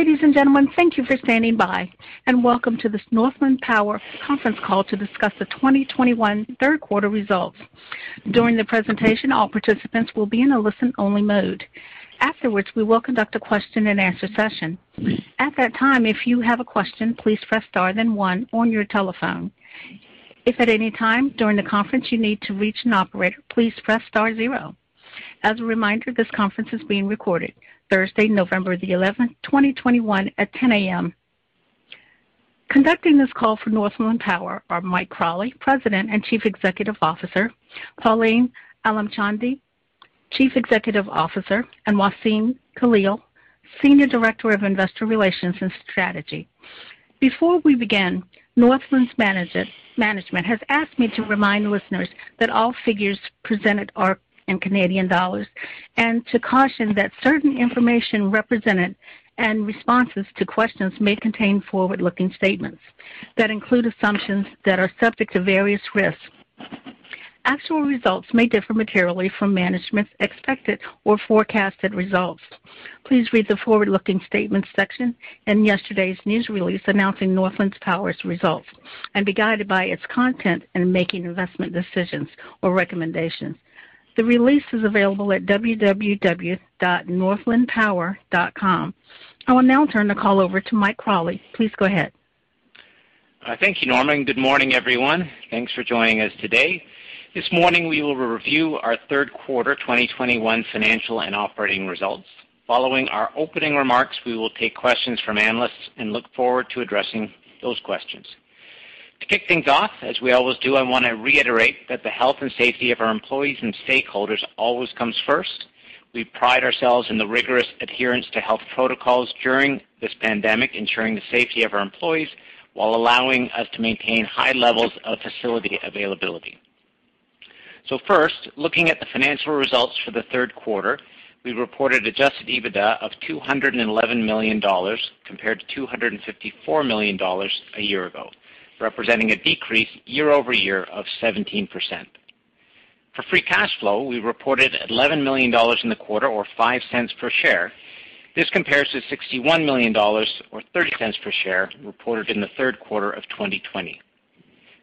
Ladies and gentlemen, thank you for standing by, and welcome to this Northland Power conference call to discuss the 2021 third quarter results. During the presentation, all participants will be in a listen-only mode. Afterwards, we will conduct a question-and-answer session. At that time, if you have a question, please press star then one on your telephone. If at any time during the conference you need to reach an operator, please press star zero. As a reminder, this conference is being recorded. Thursday, November the 11th, 2021 at 10 A.M. Conducting this call for Northland Power are Mike Crawley, President and Chief Executive Officer, Pauline Alimchandani, Chief Executive Officer, and Wassem Khalil, Senior Director of Investor Relations and Strategy. Before we begin, Northland's management has asked me to remind listeners that all figures presented are in Canadian dollars, and to caution that certain information represented and responses to questions may contain forward-looking statements that include assumptions that are subject to various risks. Actual results may differ materially from management's expected or forecasted results. Please read the forward-looking statements section in yesterday's news release announcing Northland Power's results and be guided by its content in making investment decisions or recommendations. The release is available at www.northlandpower.com. I will now turn the call over to Mike Crawley. Please go ahead. Uh, thank you, Norman. good morning, everyone. Thanks for joining us today. This morning, we will review our third quarter 2021 financial and operating results. Following our opening remarks, we will take questions from analysts and look forward to addressing those questions. To kick things off, as we always do, I want to reiterate that the health and safety of our employees and stakeholders always comes first. We pride ourselves in the rigorous adherence to health protocols during this pandemic, ensuring the safety of our employees while allowing us to maintain high levels of facility availability. So First, looking at the financial results for the third quarter, we reported adjusted EBITDA of 211 million dollars compared to 254 million dollars a year ago representing a decrease year-over-year of 17%. For free cash flow, we reported 11 million dollars in the quarter or $0.05 per share. This compares to 61 million dollars or $0.30 per share reported in the third quarter of 2020.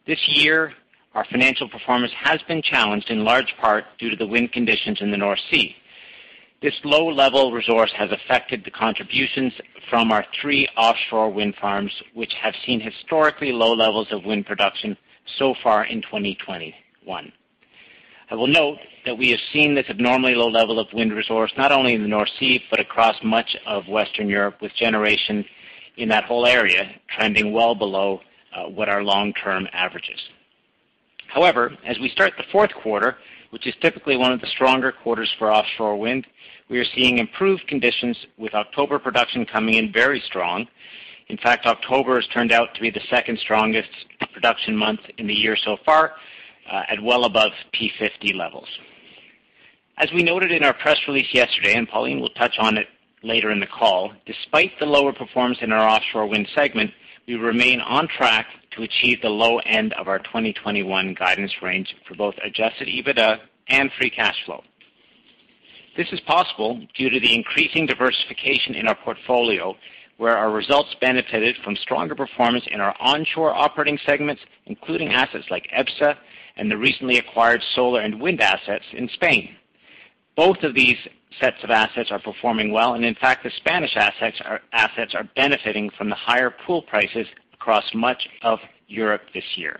This year, our financial performance has been challenged in large part due to the wind conditions in the North Sea. This low-level resource has affected the contributions from our three offshore wind farms, which have seen historically low levels of wind production so far in 2021. I will note that we have seen this abnormally low level of wind resource not only in the North Sea, but across much of Western Europe, with generation in that whole area trending well below uh, what our long-term averages. However, as we start the fourth quarter, which is typically one of the stronger quarters for offshore wind, we are seeing improved conditions with October production coming in very strong. In fact, October has turned out to be the second strongest production month in the year so far, uh, at well above P50 levels. As we noted in our press release yesterday, and Pauline will touch on it later in the call, despite the lower performance in our offshore wind segment, we remain on track to achieve the low end of our 2021 guidance range for both adjusted EBITDA and free cash flow. This is possible due to the increasing diversification in our portfolio, where our results benefited from stronger performance in our onshore operating segments, including assets like EBSA and the recently acquired solar and wind assets in Spain. Both of these sets of assets are performing well, and in fact, the Spanish assets are assets are benefiting from the higher pool prices across much of Europe this year.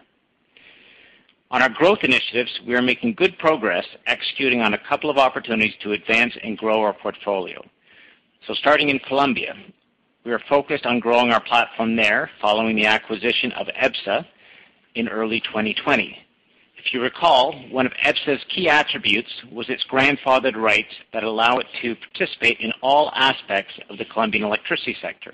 On our growth initiatives, we are making good progress executing on a couple of opportunities to advance and grow our portfolio. So, Starting in Colombia, we are focused on growing our platform there following the acquisition of EBSA in early 2020. If you recall, one of EBSA's key attributes was its grandfathered rights that allow it to participate in all aspects of the Colombian electricity sector.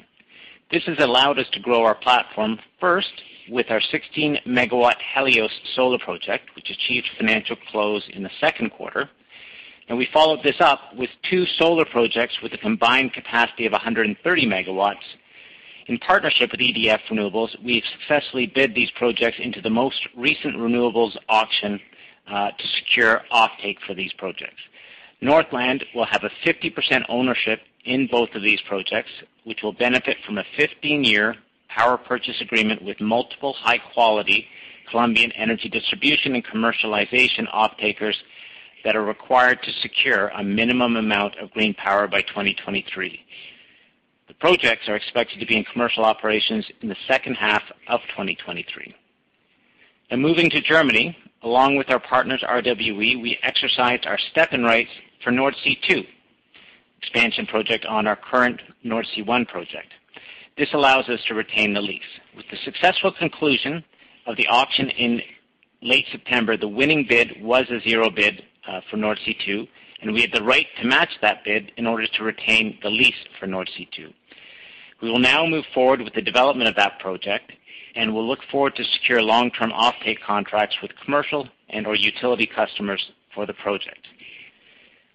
This has allowed us to grow our platform first with our 16 megawatt Helios solar project, which achieved financial close in the second quarter. And we followed this up with two solar projects with a combined capacity of 130 megawatts. In partnership with EDF Renewables, we've successfully bid these projects into the most recent renewables auction uh, to secure offtake for these projects. Northland will have a 50% ownership in both of these projects, which will benefit from a 15-year power purchase agreement with multiple high-quality Colombian energy distribution and commercialization offtakers that are required to secure a minimum amount of green power by 2023. The projects are expected to be in commercial operations in the second half of 2023. Now moving to Germany, along with our partners RWE, we exercised our step-in rights for Nordsee 2 expansion project on our current Nordsee 1 project. This allows us to retain the lease. With the successful conclusion of the auction in late September, the winning bid was a zero bid uh, for Nordsee 2, and we had the right to match that bid in order to retain the lease for Nordsee 2. We will now move forward with the development of that project, and we'll look forward to secure long-term offtake contracts with commercial and or utility customers for the project.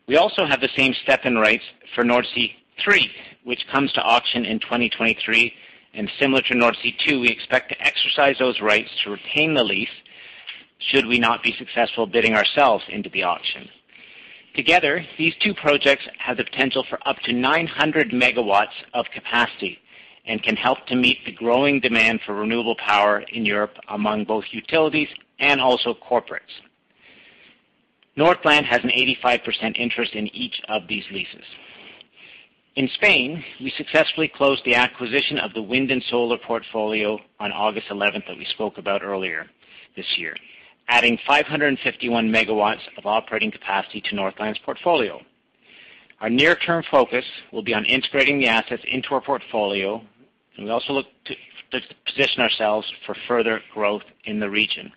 We also have the same step-in rights for Nordsee 3, which comes to auction in 2023, and similar to Nordsee 2, we expect to exercise those rights to retain the lease should we not be successful bidding ourselves into the auction. Together, these two projects have the potential for up to 900 megawatts of capacity and can help to meet the growing demand for renewable power in Europe among both utilities and also corporates. Northland has an 85% interest in each of these leases. In Spain, we successfully closed the acquisition of the wind and solar portfolio on August 11th that we spoke about earlier this year, adding 551 megawatts of operating capacity to Northland's portfolio. Our near-term focus will be on integrating the assets into our portfolio, and we also look to, position ourselves for further growth in the region.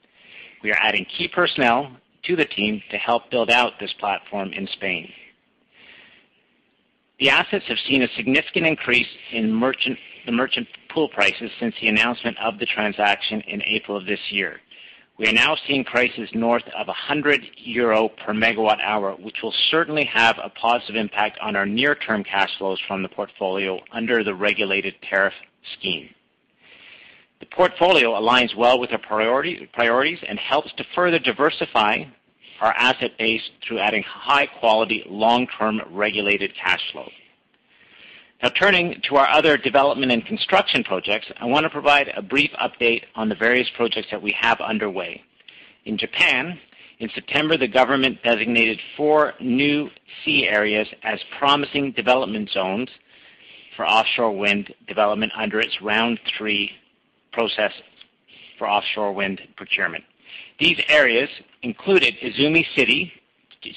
We are adding key personnel to the team to help build out this platform in Spain. The assets have seen a significant increase in merchant, the merchant pool prices since the announcement of the transaction in April of this year. We are now seeing prices north of 100 euro per megawatt hour, which will certainly have a positive impact on our near-term cash flows from the portfolio under the regulated tariff scheme. The portfolio aligns well with our priority, priorities and helps to further diversify our asset base through adding high-quality, long-term regulated cash flow. Now turning to our other development and construction projects, I want to provide a brief update on the various projects that we have underway. In Japan, in September, the government designated four new sea areas as promising development zones for offshore wind development under its Round 3 process for offshore wind procurement. These areas included Isumi City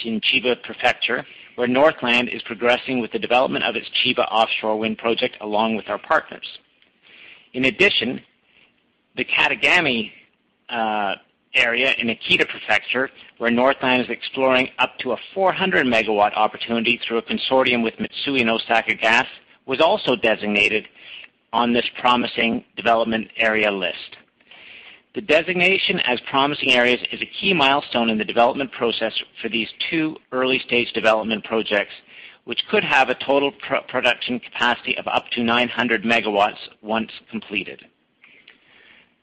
in Chiba Prefecture, where Northland is progressing with the development of its Chiba offshore wind project along with our partners. In addition, the Katagami uh, area in Akita Prefecture, where Northland is exploring up to a 400 megawatt opportunity through a consortium with Mitsui and Osaka Gas, was also designated on this promising development area list. The designation as promising areas is a key milestone in the development process for these two early-stage development projects, which could have a total pr production capacity of up to 900 megawatts once completed.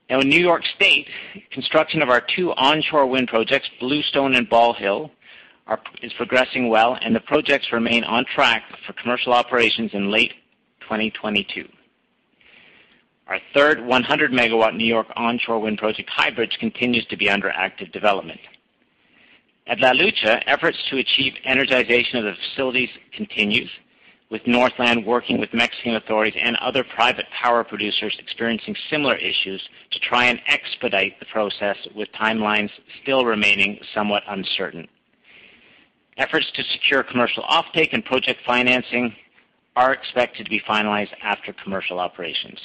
Now in New York State, construction of our two onshore wind projects, Bluestone and Ball Hill, are, is progressing well, and the projects remain on track for commercial operations in late 2022. Our third 100 megawatt New York onshore wind project, Highbridge, continues to be under active development. At La Lucha, efforts to achieve energization of the facilities continues, with Northland working with Mexican authorities and other private power producers experiencing similar issues to try and expedite the process with timelines still remaining somewhat uncertain. Efforts to secure commercial offtake and project financing are expected to be finalized after commercial operations.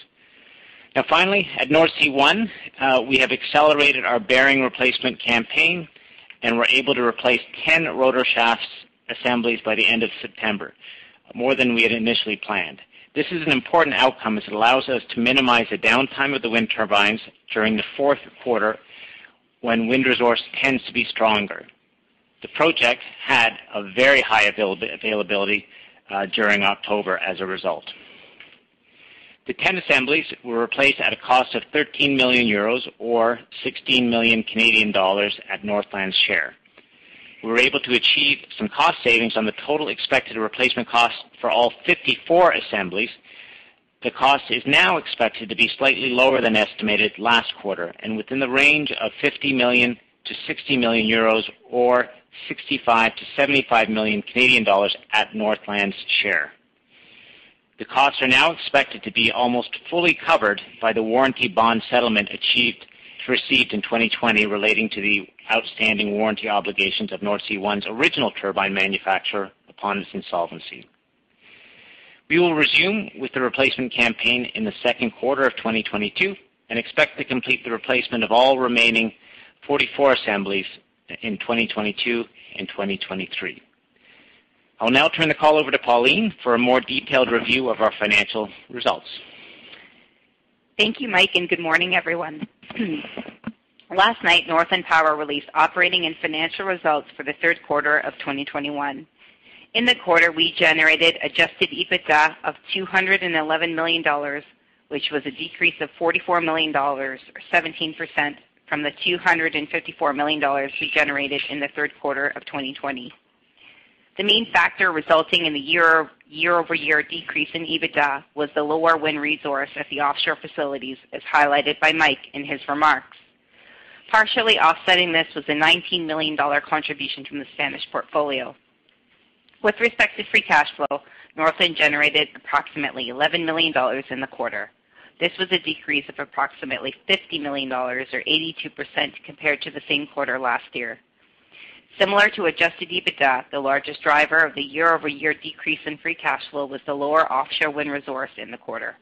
Finally, at North Sea 1, uh, we have accelerated our bearing replacement campaign and were able to replace 10 rotor shafts assemblies by the end of September, more than we had initially planned. This is an important outcome as it allows us to minimize the downtime of the wind turbines during the fourth quarter when wind resource tends to be stronger. The project had a very high availability uh, during October as a result. The 10 assemblies were replaced at a cost of 13 million euros or 16 million Canadian dollars at Northland's share. We were able to achieve some cost savings on the total expected replacement cost for all 54 assemblies. The cost is now expected to be slightly lower than estimated last quarter and within the range of 50 million to 60 million euros or 65 to 75 million Canadian dollars at Northland's share. The costs are now expected to be almost fully covered by the warranty bond settlement achieved received in 2020 relating to the outstanding warranty obligations of Nordsee One's original turbine manufacturer upon its insolvency. We will resume with the replacement campaign in the second quarter of 2022 and expect to complete the replacement of all remaining 44 assemblies in 2022 and 2023. I will now turn the call over to Pauline for a more detailed review of our financial results. Thank you, Mike, and good morning, everyone. Last night, Northland Power released operating and financial results for the third quarter of 2021. In the quarter, we generated adjusted EBITDA of $211 million, which was a decrease of $44 million, or 17%, from the $254 million we generated in the third quarter of 2020. The main factor resulting in the year-over-year decrease in EBITDA was the lower wind resource at the offshore facilities, as highlighted by Mike in his remarks. Partially offsetting this was a $19 million contribution from the Spanish portfolio. With respect to free cash flow, Northland generated approximately $11 million in the quarter. This was a decrease of approximately $50 million, or 82%, compared to the same quarter last year. Similar to adjusted EBITDA, the largest driver of the year-over-year decrease in free cash flow was the lower offshore wind resource in the quarter.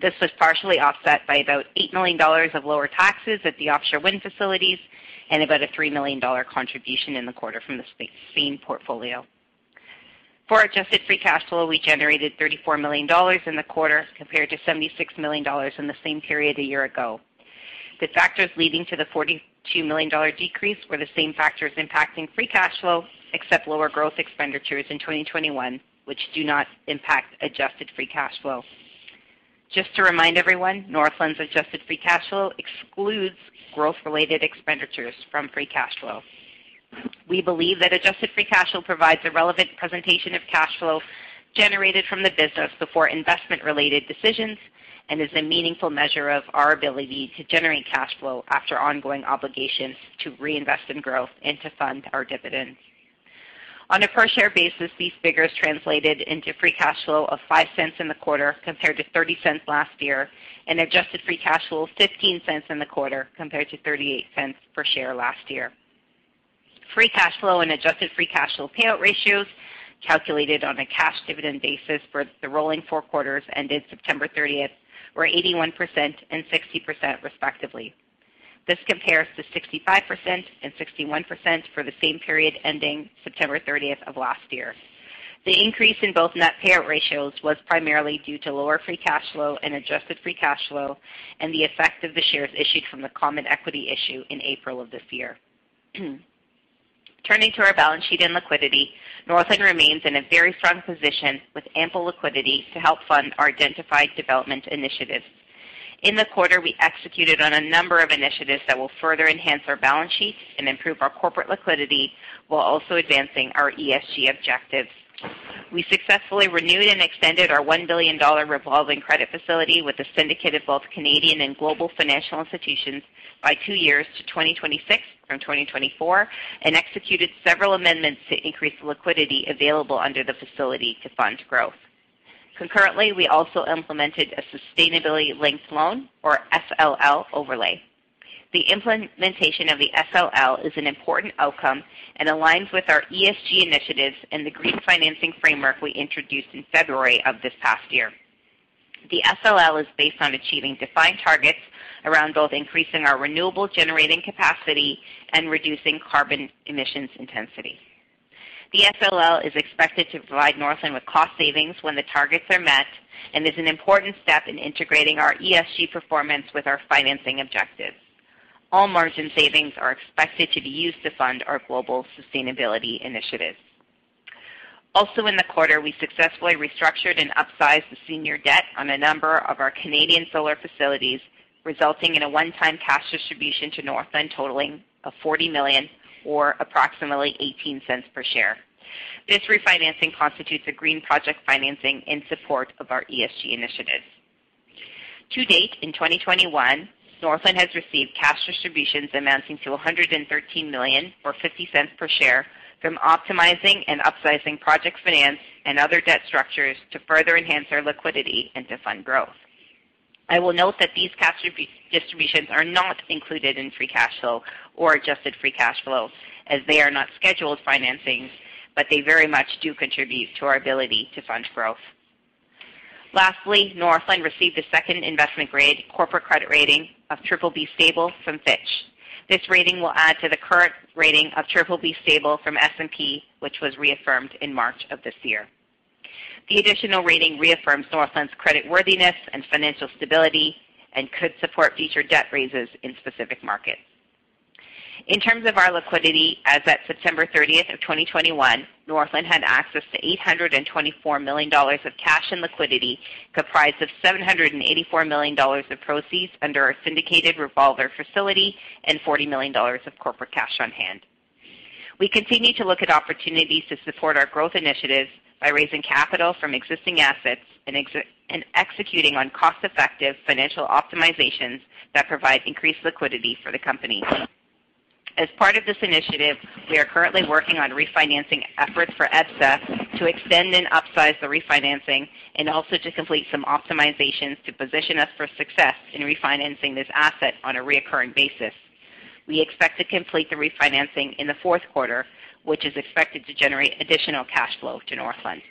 This was partially offset by about $8 million of lower taxes at the offshore wind facilities and about a $3 million contribution in the quarter from the Spain portfolio. For adjusted free cash flow, we generated $34 million in the quarter compared to $76 million in the same period a year ago. The factors leading to the $42 million decrease were the same factors impacting free cash flow, except lower growth expenditures in 2021, which do not impact adjusted free cash flow. Just to remind everyone, Northland's adjusted free cash flow excludes growth-related expenditures from free cash flow. We believe that adjusted free cash flow provides a relevant presentation of cash flow generated from the business before investment-related decisions and is a meaningful measure of our ability to generate cash flow after ongoing obligations to reinvest in growth and to fund our dividends. On a per-share basis, these figures translated into free cash flow of 5 cents in the quarter compared to 30 cents last year, and adjusted free cash flow of 15 cents in the quarter compared to 38 cents per share last year. Free cash flow and adjusted free cash flow payout ratios calculated on a cash dividend basis for the rolling four quarters ended September 30th were 81% and 60% respectively. This compares to 65% and 61% for the same period ending September 30th of last year. The increase in both net payout ratios was primarily due to lower free cash flow and adjusted free cash flow and the effect of the shares issued from the common equity issue in April of this year. Turning to our balance sheet and liquidity, Northland remains in a very strong position with ample liquidity to help fund our identified development initiatives. In the quarter, we executed on a number of initiatives that will further enhance our balance sheet and improve our corporate liquidity while also advancing our ESG objectives. We successfully renewed and extended our $1 billion revolving credit facility with a syndicate of both Canadian and global financial institutions by two years to 2026 from 2024 and executed several amendments to increase the liquidity available under the facility to fund growth. Concurrently, we also implemented a sustainability-linked loan, or SLL, overlay. The implementation of the SLL is an important outcome and aligns with our ESG initiatives and the green financing framework we introduced in February of this past year. The SLL is based on achieving defined targets around both increasing our renewable generating capacity and reducing carbon emissions intensity. The SLL is expected to provide Northland with cost savings when the targets are met and is an important step in integrating our ESG performance with our financing objectives. All margin savings are expected to be used to fund our global sustainability initiatives. Also in the quarter, we successfully restructured and upsized the senior debt on a number of our Canadian solar facilities, resulting in a one-time cash distribution to Northland totaling of 40 million or approximately 0.18 per share. This refinancing constitutes a green project financing in support of our ESG initiatives. To date, in 2021, Northland has received cash distributions amounting to 113 million or 0.50 per share from optimizing and upsizing project finance and other debt structures to further enhance our liquidity and to fund growth. I will note that these cash distributions are not included in free cash flow or adjusted free cash flow, as they are not scheduled financings, but they very much do contribute to our ability to fund growth. Lastly, Northland received a second investment-grade corporate credit rating of BBB stable from Fitch. This rating will add to the current rating of BBB stable from S&P, which was reaffirmed in March of this year. The additional rating reaffirms Northland's creditworthiness and financial stability and could support future debt raises in specific markets. In terms of our liquidity, as at September 30th of 2021, Northland had access to 824 million dollars of cash and liquidity, comprised of 784 million dollars of proceeds under our syndicated revolver facility and 40 million dollars of corporate cash on hand. We continue to look at opportunities to support our growth initiatives by raising capital from existing assets and, ex and executing on cost-effective financial optimizations that provide increased liquidity for the company. As part of this initiative, we are currently working on refinancing efforts for EBSA to extend and upsize the refinancing and also to complete some optimizations to position us for success in refinancing this asset on a reoccurring basis. We expect to complete the refinancing in the fourth quarter, which is expected to generate additional cash flow to Northland.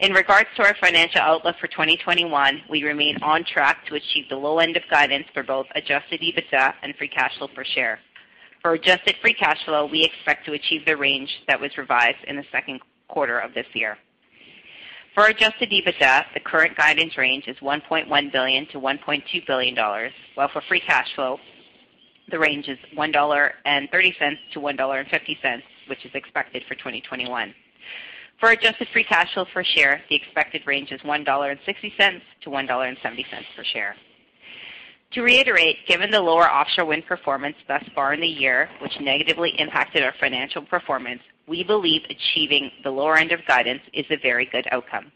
In regards to our financial outlook for 2021, we remain on track to achieve the low end of guidance for both adjusted EBITDA and free cash flow per share. For adjusted free cash flow, we expect to achieve the range that was revised in the second quarter of this year. For adjusted EBITDA, the current guidance range is $1.1 billion-$1.2 billion, while for free cash flow, the range is 1.30-1.50 dollar, which is expected for 2021. For adjusted free cash flow per share, the expected range is 1.60-1.70 dollar per share. To reiterate, given the lower offshore wind performance thus far in the year, which negatively impacted our financial performance, we believe achieving the lower end of guidance is a very good outcome.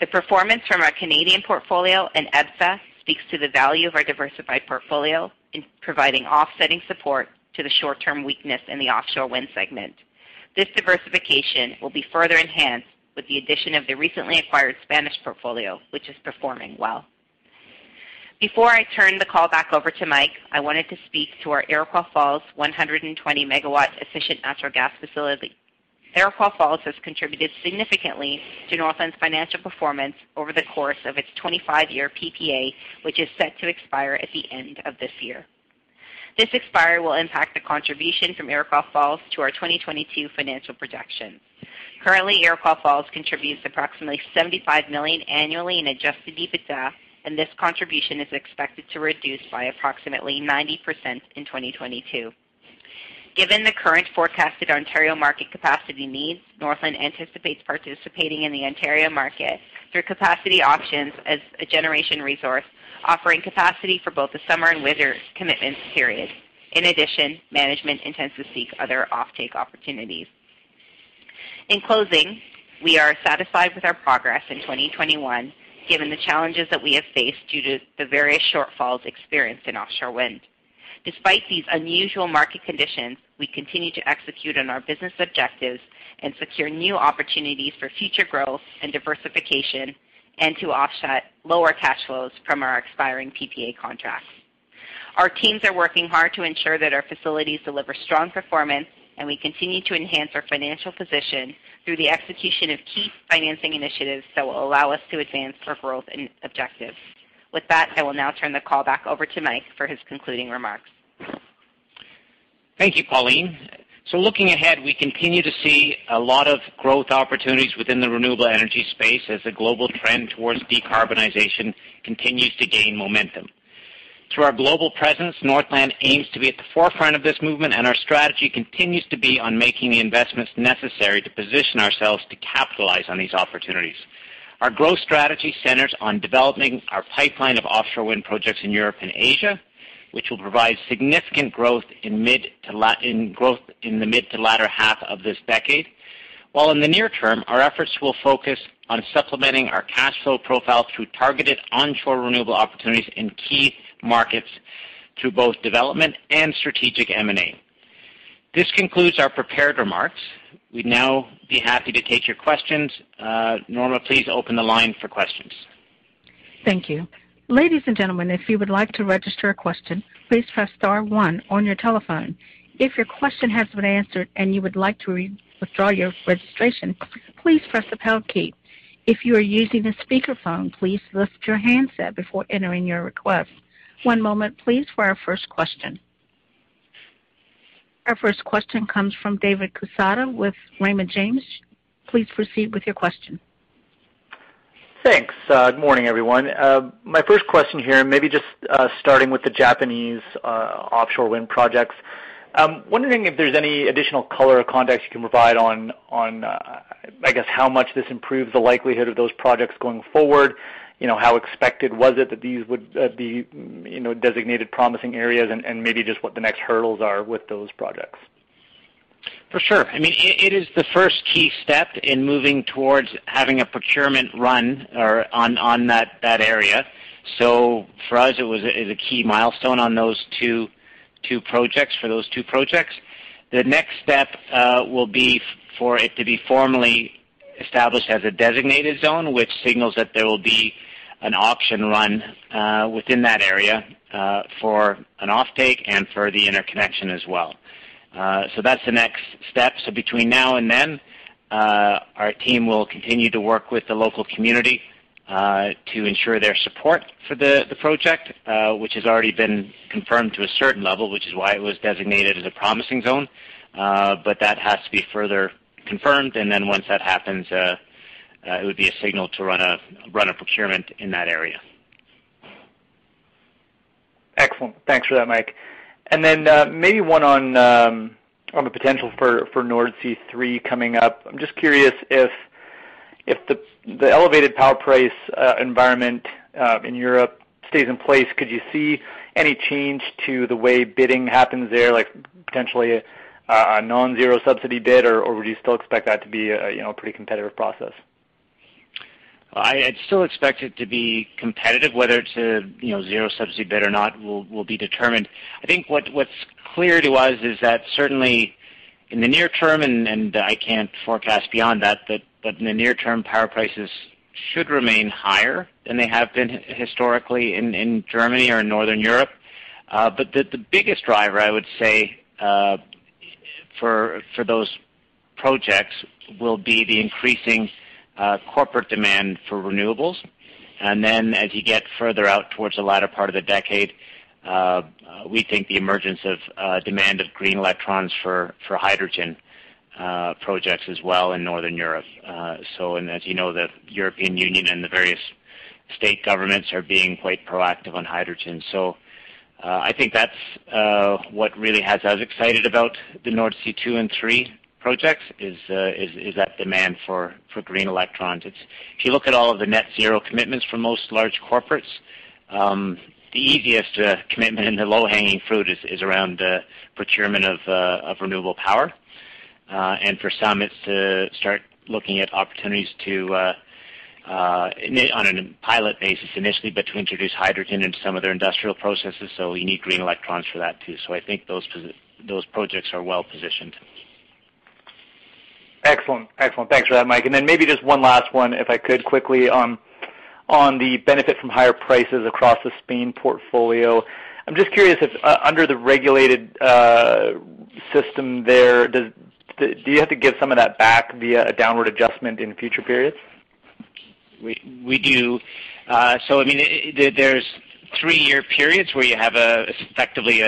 The performance from our Canadian portfolio and EBSA speaks to the value of our diversified portfolio in providing offsetting support to the short-term weakness in the offshore wind segment. This diversification will be further enhanced with the addition of the recently acquired Spanish portfolio, which is performing well. Before I turn the call back over to Mike, I wanted to speak to our Iroquois Falls 120 megawatt efficient natural gas facility. Iroquois Falls has contributed significantly to Northland's financial performance over the course of its 25-year PPA, which is set to expire at the end of this year. This expiry will impact the contribution from Iroquois Falls to our 2022 financial projections. Currently, Iroquois Falls contributes approximately 75 million annually in adjusted EBITDA and this contribution is expected to reduce by approximately 90% in 2022. Given the current forecasted Ontario market capacity needs, Northland anticipates participating in the Ontario market through capacity options as a generation resource, offering capacity for both the summer and winter commitment period. In addition, management intends to seek other offtake opportunities. In closing, we are satisfied with our progress in 2021 given the challenges that we have faced due to the various shortfalls experienced in offshore wind. Despite these unusual market conditions, we continue to execute on our business objectives and secure new opportunities for future growth and diversification and to offset lower cash flows from our expiring PPA contracts. Our teams are working hard to ensure that our facilities deliver strong performance, and we continue to enhance our financial position through the execution of key financing initiatives that will allow us to advance our growth and objectives. With that, I will now turn the call back over to Mike for his concluding remarks. Thank you, Pauline. So Looking ahead, we continue to see a lot of growth opportunities within the renewable energy space as the global trend towards decarbonization continues to gain momentum. Through our global presence, Northland aims to be at the forefront of this movement, and our strategy continues to be on making the investments necessary to position ourselves to capitalize on these opportunities. Our growth strategy centers on developing our pipeline of offshore wind projects in Europe and Asia, which will provide significant growth in the mid to latter half of this decade. While in the near term, our efforts will focus on supplementing our cash flow profile through targeted onshore renewable opportunities in key markets through both development and strategic M&A. This concludes our prepared remarks. We'd now be happy to take your questions. Uh, Norma, please open the line for questions. Thank you. Ladies and gentlemen, if you would like to register a question, please press star one on your telephone. If your question has been answered and you would like to withdraw your registration, please press the pound key. If you are using a speakerphone, please lift your handset before entering your request. One moment, please, for our first question. Our first question comes from David Quezada with Raymond James. Please proceed with your question. Thanks. Uh, good morning, everyone. Uh, my first question here, maybe just uh, starting with the Japanese offshore wind projects. I'm wondering if there's any additional color or context you can provide on, I guess, how much this improves the likelihood of those projects going forward. You know, how expected was it that these would uh, be you know, designated promising areas, and maybe just what the next hurdles are with those projects? For sure. I mean, it, is the first key step in moving towards having a procurement run on that area. So for us, it was a key milestone on those two projects, for those two projects. The next step uh, will be for it to be formally established as a designated zone, which signals that there will be an auction run uh, within that area uh, for an offtake and for the interconnection as well. Uh, so that's the next step. So between now and then, our team will continue to work with the local community to ensure their support for the project, which has already been confirmed to a certain level, which is why it was designated as a promising zone. But that has to be further confirmed, and then once that happens, Uh, it would be a signal to run a procurement in that area. Excellent. Thanks for that, Mike. And then uh maybe one on um, the potential for nord Nordsee Three coming up. I'm just curious if the elevated power price uh, environment uh, in Europe stays in place, could you see any change to the way bidding happens there, like potentially a non-zero subsidy bid, or would you still expect that to be a pretty competitive process? I'd still expect it to be competitive. Whether it's a zero subsidy bid or not will be determined. I think what's clear to us is that certainly in the near term, and I can't forecast beyond that, but in the near term, power prices should remain higher than they have been historically in Germany or in Northern Europe. Uh but the biggest driver, I would say, for those projects will be the increasing Uh, corporate demand for renewables. And then as you get further out towards the latter part of the decade, uh, uh, we think the emergence of demand of green electrons for hydrogen projects as well in Northern Europe. Uh so and as you know, the European Union and the various state governments are being quite proactive on hydrogen. So uh I think that's what really has us excited about the Nordsee Two and Three projects, uh, is that demand for green electrons. If you look at all of the net zero commitments from most large corporates, um, the easiest uh, commitment and the low-hanging fruit is around uh, procurement of renewable power. Uh and for some, it's to start looking at opportunities to, on a pilot basis initially, but to introduce hydrogen into some of their industrial processes. So you need green electrons for that, too. So I think those projects are well-positioned. Excellent. Excellent. Thanks for that, Mike. And then maybe just one last one, if I could quickly, um, on the benefit from higher prices across the Spain portfolio. I'm just curious if uh, under the regulated uh, system there, do you have to give some of that back via a downward adjustment in future periods? We do. Uh so I mean there's three-year periods where you have effectively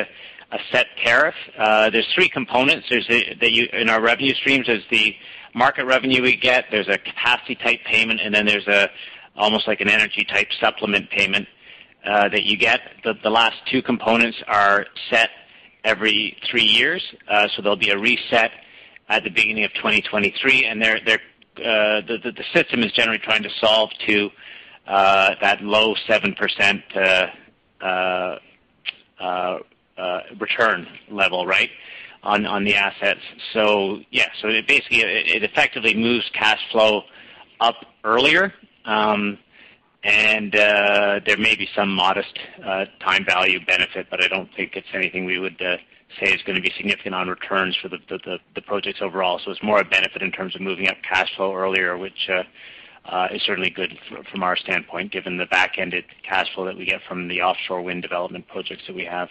a set tariff. Uh, there's three components. There's in our revenue streams. There's the market revenue we get. There's a capacity type payment, and then there's a almost like an energy type supplement payment uh, that you get. The, last two components are set every three years, uh, so there'll be a reset at the beginning of 2023, and uh, the, system is generally trying to solve to uh, that low 7% uh, uh, uh, return level, right, on, on the assets. So, yeah, so it basically, it, it effectively moves cash flow up earlier. Um, and uh, there may be some modest uh, time value benefit, but I don't think it's anything we would uh, say is going to be significant on returns for the, the, the, projects overall. So it's more a benefit in terms of moving up cash flow earlier, which uh, uh, is certainly good for, from our standpoint, given the back-ended cash flow that we get from the offshore wind development projects that we have.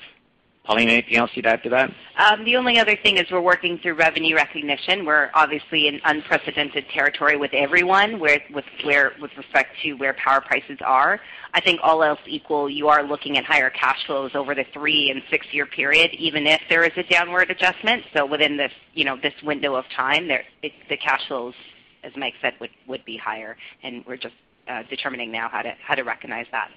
Pauline, anything else you'd add to that? Um, the only other thing is we're working through revenue recognition. We're obviously in unprecedented territory with everyone where, with, where, with respect to where power prices are. I think all else equal, you are looking at higher cash flows over the three and six year period, even if there is a downward adjustment. So within this, you know, this window of time, there, it, the cash flows, as Mike said, would, would be higher, and we're just uh, determining now how to how to recognize that.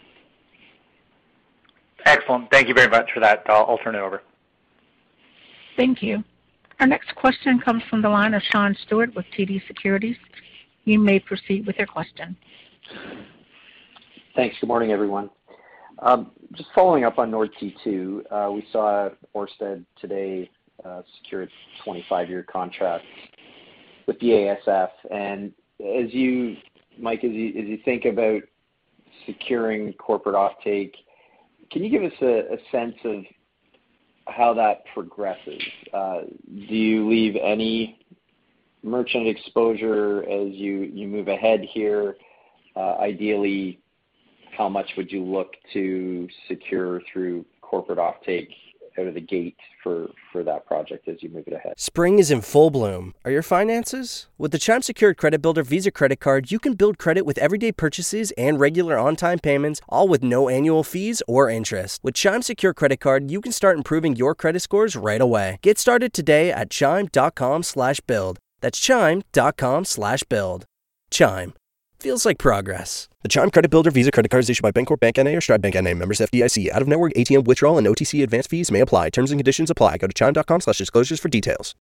Excellent. Thank you very much for that. I'll turn it over. Thank you. Our next question comes from the line of Sean Steuart with TD Securities. You may proceed with your question. Thanks. Good morning, everyone. Um, just following up on Nordsee Two, uh, we saw Ørsted today uh, secure a 25-year contract with BASF. And as you, Mike, as you, as you think about securing corporate offtake can you give us a sense of how that progresses? Uh, do you leave any merchant exposure as you move ahead here? Uh, ideally, how much would you look to secure through corporate offtake out of the gate for, for that project as you move it ahead. Spring is in full bloom. Are your finances? With the Chime Secured Credit Builder Visa credit card, you can build credit with everyday purchases and regular on-time payments, all with no annual fees or interest. With Chime Secure Credit Card, you can start improving your credit scores right away. Get started today at chime.com slash build. That's chime.com slash build. Chime feels like progress. The Chime Credit Builder Visa credit card is issued by Bancorp Bank NA or Stride Bank NA. Members FDIC. Out of network ATM withdrawal and OTC advance fees may apply. Terms and conditions apply. Go to chime.com slash disclosures for details.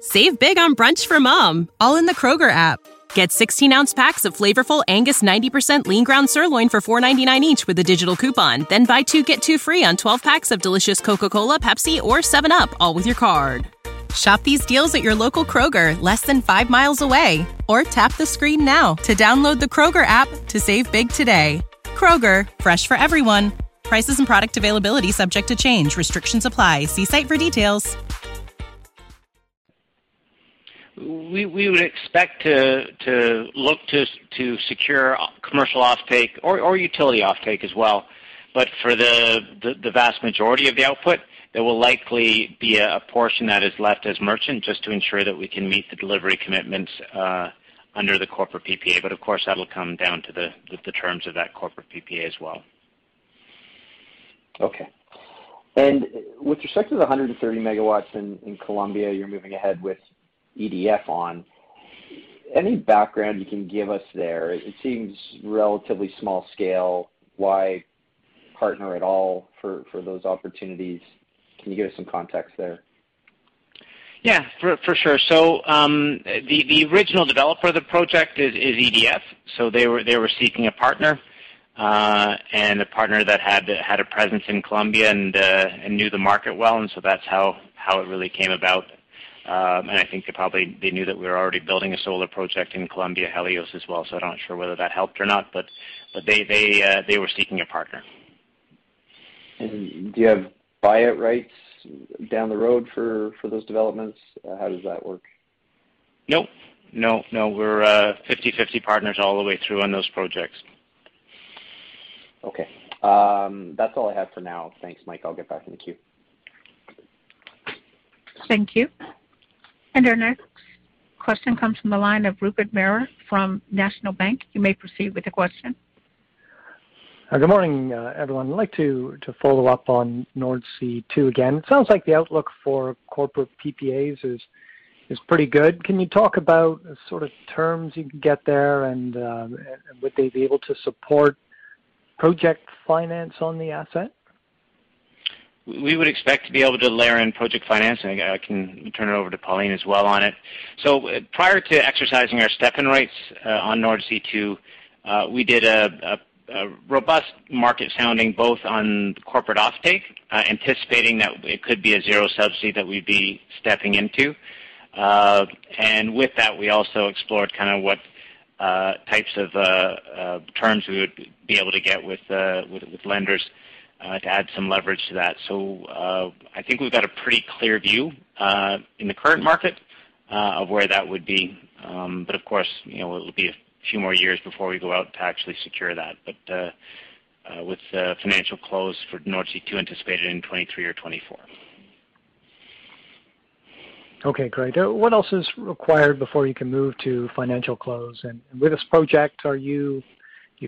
Save big on brunch for mom. All in the Kroger app. Get 16 ounce packs of flavorful Angus 90% lean ground sirloin for $4.99 each with a digital coupon. Then buy two get two free on 12 packs of delicious Coca Cola, Pepsi, or 7UP, all with your card. Shop these deals at your local Kroger, less than five miles away. Or tap the screen now to download the Kroger app to save big today. Kroger, fresh for everyone. Prices and product availability subject to change. Restrictions apply. See site for details. We, we would expect to, to look to, to secure commercial offtake or, or utility offtake as well. But for the, the, the vast majority of the output, there will likely be a portion that is left as merchant just to ensure that we can meet the delivery commitments uh, under the corporate PPA. But Of course, that'll come down to the terms of that corporate PPA as well. Okay. And With respect to the 130 megawatts in Colombia you're moving ahead with EDF on, any background you can give us there? It seems relatively small scale. Why partner at all for those opportunities? Can you give us some context there? Yeah, for, for sure. So um, the the original developer of the project is, is EDF. So they were they were seeking a partner, uh, and a partner that had had a presence in Colombia and uh, and knew the market well, and so that's how how it really came about. Um, and I think they probably they knew that we were already building a solar project in Colombia, Helios as well. So I'm not sure whether that helped or not, but but they they uh, they were seeking a partner. And do you have buyout rights down the road for for those developments? Uh, how does that work? Nope. No, no. We're uh, 50/50 partners all the way through on those projects. Okay. Um, that's all I have for now. Thanks, Mike. I'll get back in the queue. Thank you. And Our next question comes from the line of Rupert Merer from National Bank. You may proceed with the question. Uh, good morning, uh, everyone. I'd like to follow up on Nordsee Two again. It sounds like the outlook for corporate PPAs is pretty good. Can you talk about the sort of terms you can get there, uh, and would they be able to support project finance on the asset? We would expect to be able to layer in project financing. I can turn it over to Pauline as well on it. So prior to exercising our step-in rights on Nordsee Two, we did a Uh, robust market sounding both on corporate offtake, uh, anticipating that it could be a zero subsidy that we'd be stepping into. Uh and with that, we also explored kind of what uh, types of terms we would be able to get with lenders to add some leverage to that. So uh I think we've got a pretty clear view in the current market of where that would be. Um but of course, it'll be a few more years before we go out to actually secure that. But uh, uh, with the financial close for Nordsee Two anticipated in 2023 or 2024. Okay, great. Uh, what else is required before you can move to financial close? And with this project, are you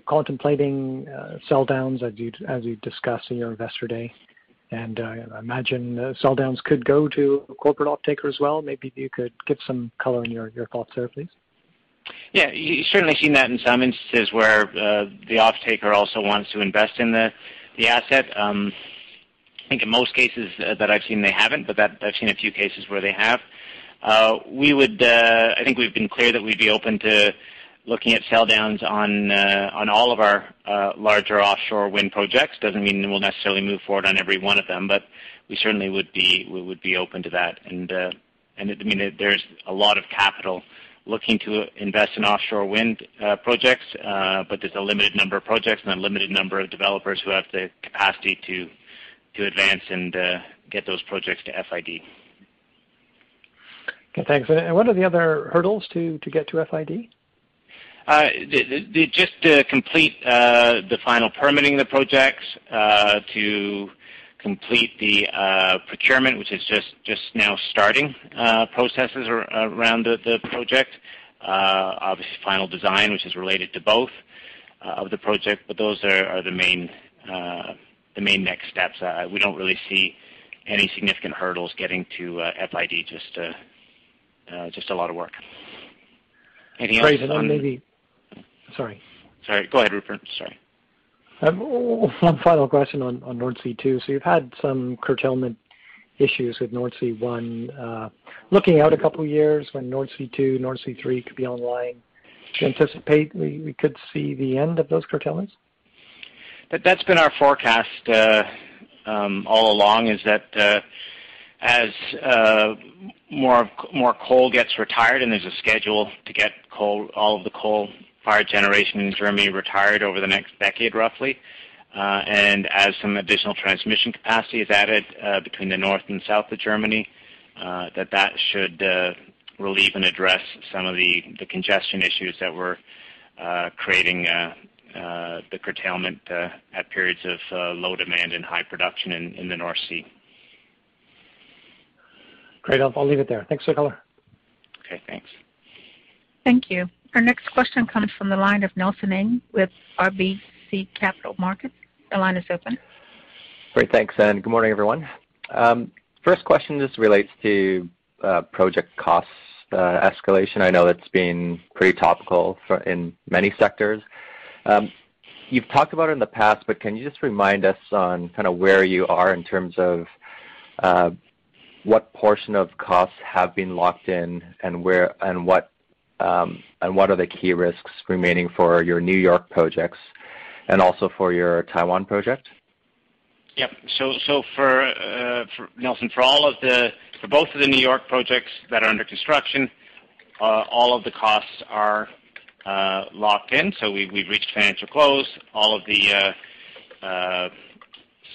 contemplating sell downs as you discussed in your Investor Day? And I imagine sell downs could go to corporate offtaker as well. Maybe you could give some color on your thoughts there, please. Yeah. You've certainly seen that in some instances where uh, the offtaker also wants to invest in the the asset. Um, I think in most cases uh, that I've seen, they haven't, but I've seen a few cases where they have. Uh, we would, uh, I think we've been clear that we'd be open to looking at sell downs on on all of our larger offshore wind projects. Doesn't mean we'll necessarily move forward on every one of them, but we certainly would be we would be open to that. And, and it, I mean, there's a lot of capital looking to invest in offshore wind uh, projects, uh, but there's a limited number of projects and a limited number of developers who have the capacity to advance and uh, get those projects to FID. Okay, thanks. And what are the other hurdles to get to FID? Just to complete the final permitting of the projects, to complete the uh, procurement, which is just now starting uh, processes around the project. Uh, obviously, final design, which is related to both of the project, but those are the main next steps. We don't really see any significant hurdles getting to FID, just a lot of work. Anything else on- Great. Sorry. Sorry. Go ahead, Rupert. Sorry. Um, oh, one final question on Nordsee Two. You've had some curtailment issues with Nordsee One. Uh, looking out a couple of years when Nordsee Two, Nordsee Three could be online, do you anticipate we could see the end of those curtailments? That's been our forecast uh, um, all along, is that uh, as more coal gets retired, and there's a schedule to get all of the coal-fired generation in Germany retired over the next decade, roughly. Uh, and as some additional transmission capacity is added uh, between the north and south of Germany, uh, that that should uh, relieve and address some of the the congestion issues that were creating the curtailment at periods of low demand and high production in the North Sea. Great. I'll leave it there. Thanks for the color. Okay, thanks. Thank you. Our next question comes from the line of Nelson Ng with RBC Capital Markets. Your line is open. Great. Thanks, and good morning, everyone. Um, first question just relates to uh, project cost uh, escalation. I know that's been pretty topical in many sectors. Um, you've talked about it in the past, but can you just remind us on kind of where you are in terms of uh, what portion of costs have been locked in, and what Um, are the key risks remaining for your New York projects and also for your Taiwan project? Yep. So, uh, for Nelson, for both of the New York projects that are under construction, uh, all of the costs are uh, locked in. So We've reached financial close. All of the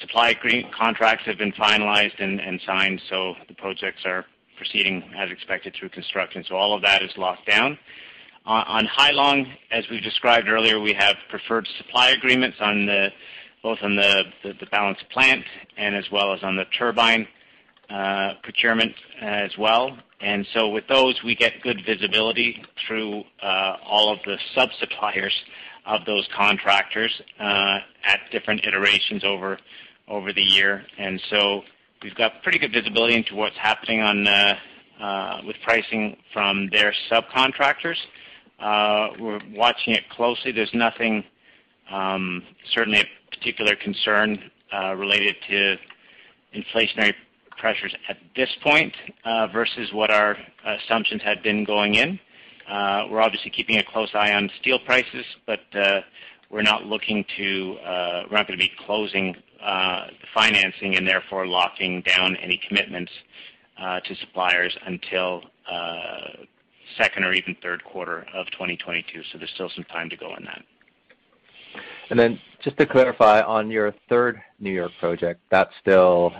supply contracts have been finalized and signed, so the projects are proceeding as expected through construction. So all of that is locked down. On Hai Long, as we described earlier, we have preferred supply agreements on both on the balance plant and as well as on the turbine uh, procurement as well. And so with those, we get good visibility through uh, all of the sub-suppliers of those contractors uh, at different iterations over the year. We've got pretty good visibility into what's happening uh, uh, with pricing from their subcontractors. Uh, we're watching it closely. There's nothing um, certainly a particular concern related to inflationary pressures at this point versus what our assumptions had been going in. We're obviously keeping a close eye on steel prices, but we're not looking to, uh, we're not going to be closing the financing and therefore locking down any commitments uh, to suppliers until second or even third quarter of 2022. So There's still some time to go on that. And then, Just to clarify on your third New York project, that's still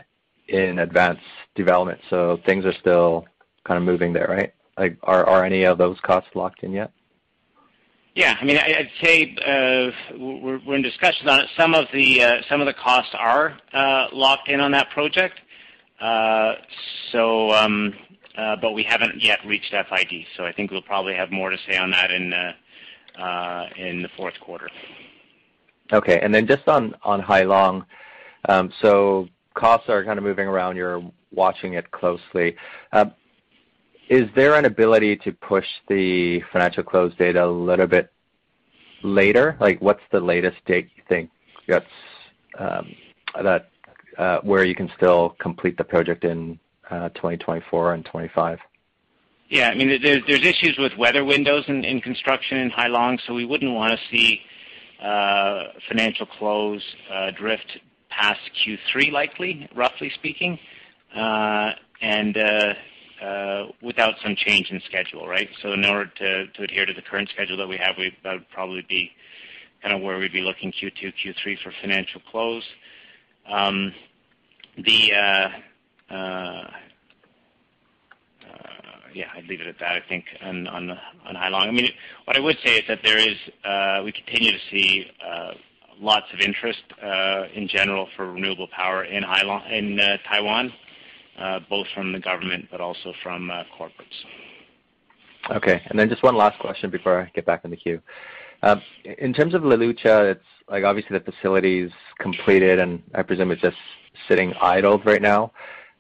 in advanced development, so things are still kind of moving there, right? Like, are any of those costs locked in yet? Yeah. I mean, I'd say uh, we're in discussions on it. Some of the uh some of the costs are uh, locked in on that project. Uh, so um, but we haven't yet reached FID. So I think we'll probably have more to say on that in uh in the fourth quarter. Okay. And then just on Hai Long, um so costs are kind of moving around. You're watching it closely. Um, Is there an ability to push the financial close date a little bit later? Like, what's the latest date you think that's um, uh, where you can still complete the project in uh, 2024 and 2025? Yeah. I mean, there's there's issues with weather windows in construction in Hai Long, so we wouldn't wanna see uh, financial close drift past Q3 likely, roughly speaking, and Uh, without some change in schedule, right? So in order to adhere to the current schedule that we have, that would probably be kind of where we'd be looking Q2, Q3 for financial close. Um, uh, uh, yeah, I'd leave it at that, I think, on Hai Long. I mean, what I would say is that there is uh we continue to see lots of interest in general for renewable power in Taiwan, Uh, both from the government but also from uh, corporates. Okay. And then Just one last question before I get back in the queue. Um, in terms of Luz, it's like obviously the facility's completed, and I presume it's just sitting idle right now.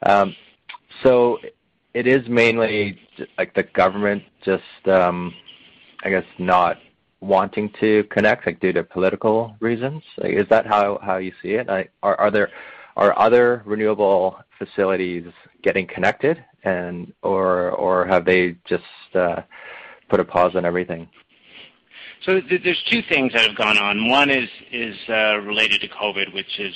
Um, so It is mainly like the government just, um, I guess, not wanting to connect, like, due to political reasons? Like, is that how how you see it? Are other renewable facilities getting connected and or or have they just uh, put a pause on everything? So, there's two things that have gone on. One is uh, related to COVID, which is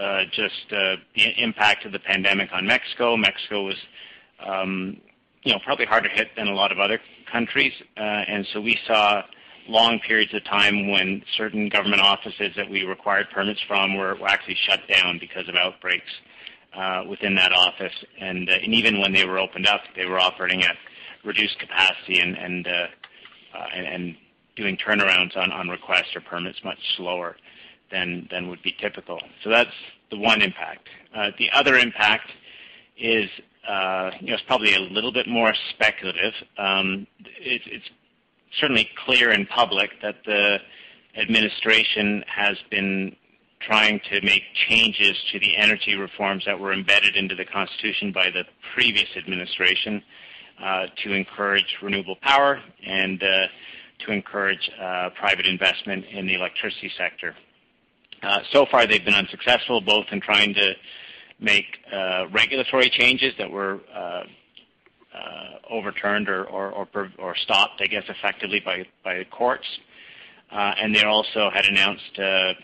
uh, just the impact of the pandemic on Mexico. Mexico was, um, you know, probably harder hit than a lot of other countries. And so we saw long periods of time when certain government offices that we required permits from were actually shut down because of outbreaks uh, within that office. Uh, and even when they were opened up, they were operating at reduced capacity and and uh, and doing turnarounds on on requests or permits much slower than would be typical. So that's the one impact. The other impact is, you know, it's probably a little bit more speculative. Um, it's certainly clear in public that the administration has been trying to make changes to the energy reforms that were embedded into the Constitution by the previous administration, uh, to encourage renewable power and uh, to encourage uh, private investment in the electricity sector. So far they've been unsuccessful, both in trying to make regulatory changes that were Uh, overturned or stopped, I guess, effectively by the courts. Uh, and they also had announced uh,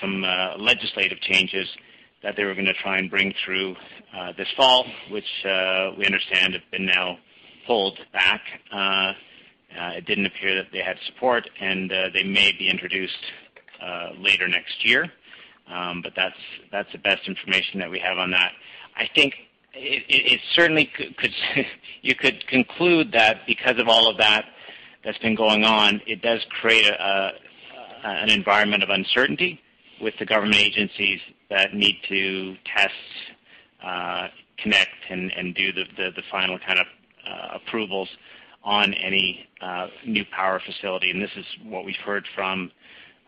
some legislative changes that they were gonna try and bring through this fall, which we understand have been now pulled back. It didn't appear that they had support, and they may be introduced later next year. Um, but that's the best information that we have on that. I think it certainly could. You could conclude that because of all of that that's been going on, it does create an environment of uncertainty with the government agencies that need to test, uh, connect and do the final kind of uh, approvals on any uh, new power facility. And this is what we've heard from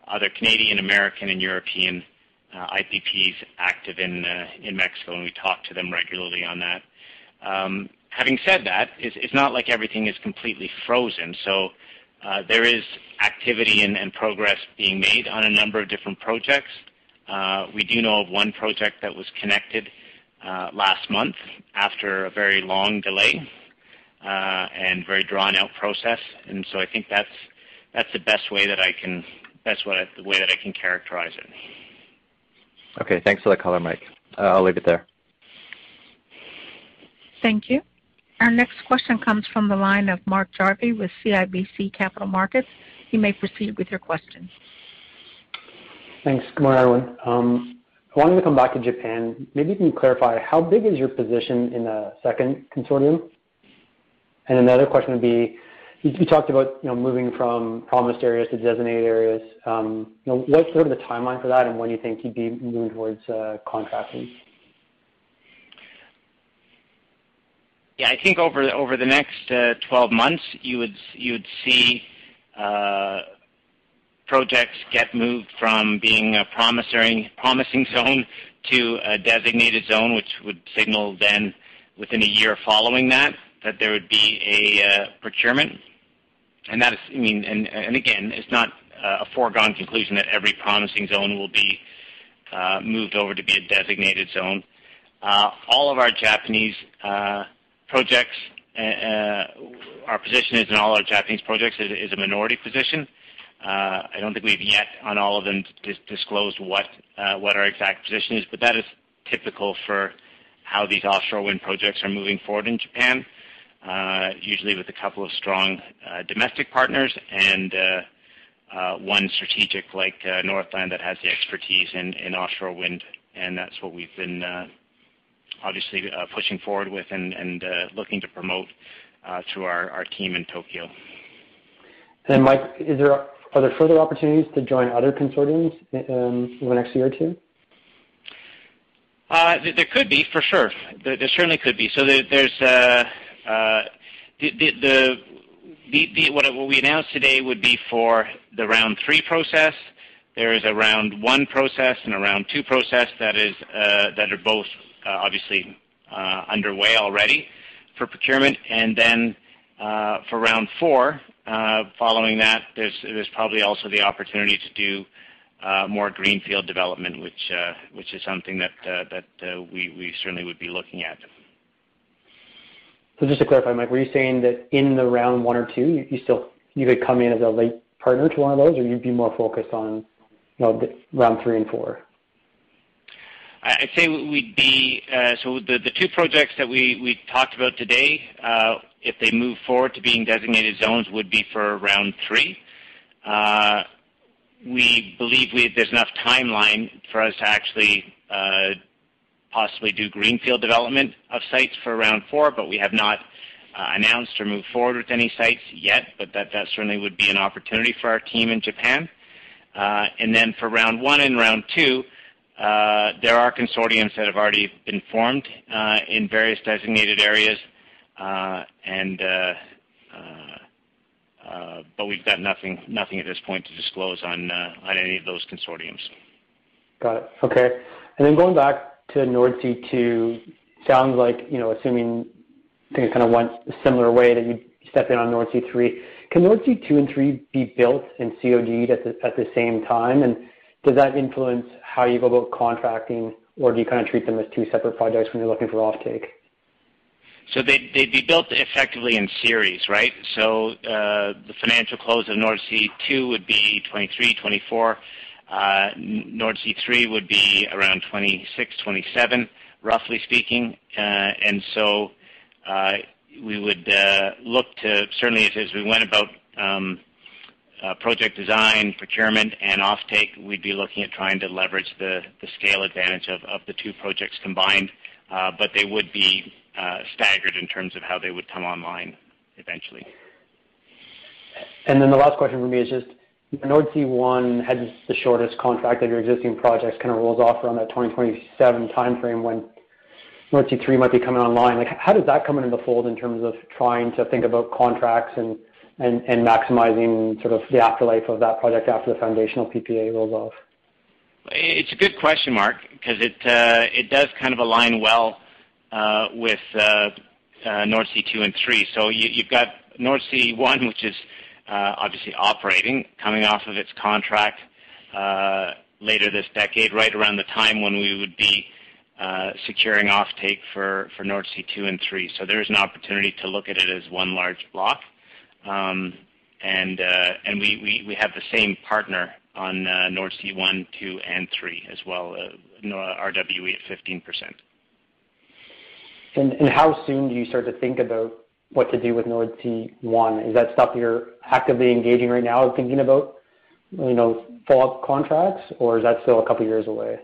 other Canadian, American, and European Uh, IPPs active in uh, in Mexico, and we talk to them regularly on that. Um, having said that, it's not like everything is completely frozen. So uh there is activity and progress being made on a number of different projects. Uh, we do know of one project that was connected last month after a very long delay and very drawn-out process. And so I think that's that's the best way that I can best what uh the way that I can characterize it. Okay. Thanks for the color, Mike. Uh, I'll leave it there. Thank you. Our next question comes from the line of Mark Jarvi with CIBC Capital Markets. You may proceed with your question. Thanks. Good morning, everyone. Um, I wanted to come back to Japan. Maybe you can clarify how big is your position in the second consortium? And Another question would be, you talked about you know moving from promised areas to designated areas. Um, what's sort of the timeline for that, and when do you think you'd be moving towards uh, contracting? Yeah, I think over the next uh, 12 months, you would see uh, projects get moved from being a promising zone to a designated zone, which would signal then within a year following that that there would be a procurement. Again, it's not uh, a foregone conclusion that every promising zone will be uh, moved over to be a designated zone. Uh, all of our Japanese projects, our position is in all our Japanese projects is a minority position. I don't think we've yet, on all of them, disclosed what our exact position is, but that is typical for how these offshore wind projects are moving forward in Japan. Uh, usually with a couple of strong uh, domestic partners and uh, one strategic like Northland that has the expertise in offshore wind, and that's what we've been obviously pushing forward with and looking to promote through our team in Tokyo. And Mike, are there further opportunities to join other consortiums um, in the next year or two? There could be, for sure. There certainly could be. Uh, what we announced today would be for the round 3 process. There is a round 1 process and a round 2 process that uh, are both uh, obviously underway already for procurement. And then uh for round 4, following that, there's probably also the opportunity to do more greenfield development, which is something that we certainly would be looking at. So just to clarify, Mike, were you saying that in the round 1 or 2, you could come in as a late partner to one of those, or you'd be more focused on you know, round 3 and 4? I'd say we'd be uh so the two projects that we talked about today, uh, if they move forward to being designated zones, would be for round 3. Uh, we believe there's enough timeline for us to actually uh, possibly do greenfield development of sites for round 4, but we have not uh, announced or moved forward with any sites yet. But that certainly would be an opportunity for our team in Japan. Uh and then for round 1 and round 2, uh, there are consortiums that have already been formed uh, in various designated areas. But we've got nothing at this point to disclose on any of those consortiums. Got it. Okay. And then going back to Nordsee Two, sounds like, you know, assuming things kind of went a similar way, that you'd step in on Nordsee Three. Can Nordsee Two and Three be built and COD'd at the same time? And does that influence how you go about contracting, or do you kind of treat them as two separate projects when you're looking for offtake? So they'd be built effectively in series, right? So uh, the financial close of Nordsee Two would be 2023, 2024. Nordsee Three would be around 26, 27, roughly speaking. Uh and so uh we would look to, certainly as we went about project design, procurement, and offtake, we'd be looking at trying to leverage the scale advantage of the two projects combined. Uh but they would be staggered in terms of how they would come online eventually. And then the last question from me is just, Nordsee One has the shortest contract of your existing projects, kind of rolls off around that 2027 timeframe when Nordsee Three might be coming online. Like, How does that come into the fold in terms of trying to think about contracts and maximizing sort of the afterlife of that project after the foundational PPA rolls off? It's a good question, Mark, because uh, it does kind of align well uh, with uh, Nordsee Two and Three. You've got Nordsee One, which is Uh, obviously operating, coming off of its contract uh, later this decade, right around the time when we would be uh, securing offtake for Nordsee Two and Three. So There is an opportunity to look at it as one large block. Um, we we have the same partner on Nordsee One, Two, and Three as well, RWE at 15%. And and how soon do you start to think about what to do with Nordsee One? Is that stuff you're actively engaging right now, thinking about you know, follow-up contracts, or is that still a couple years away?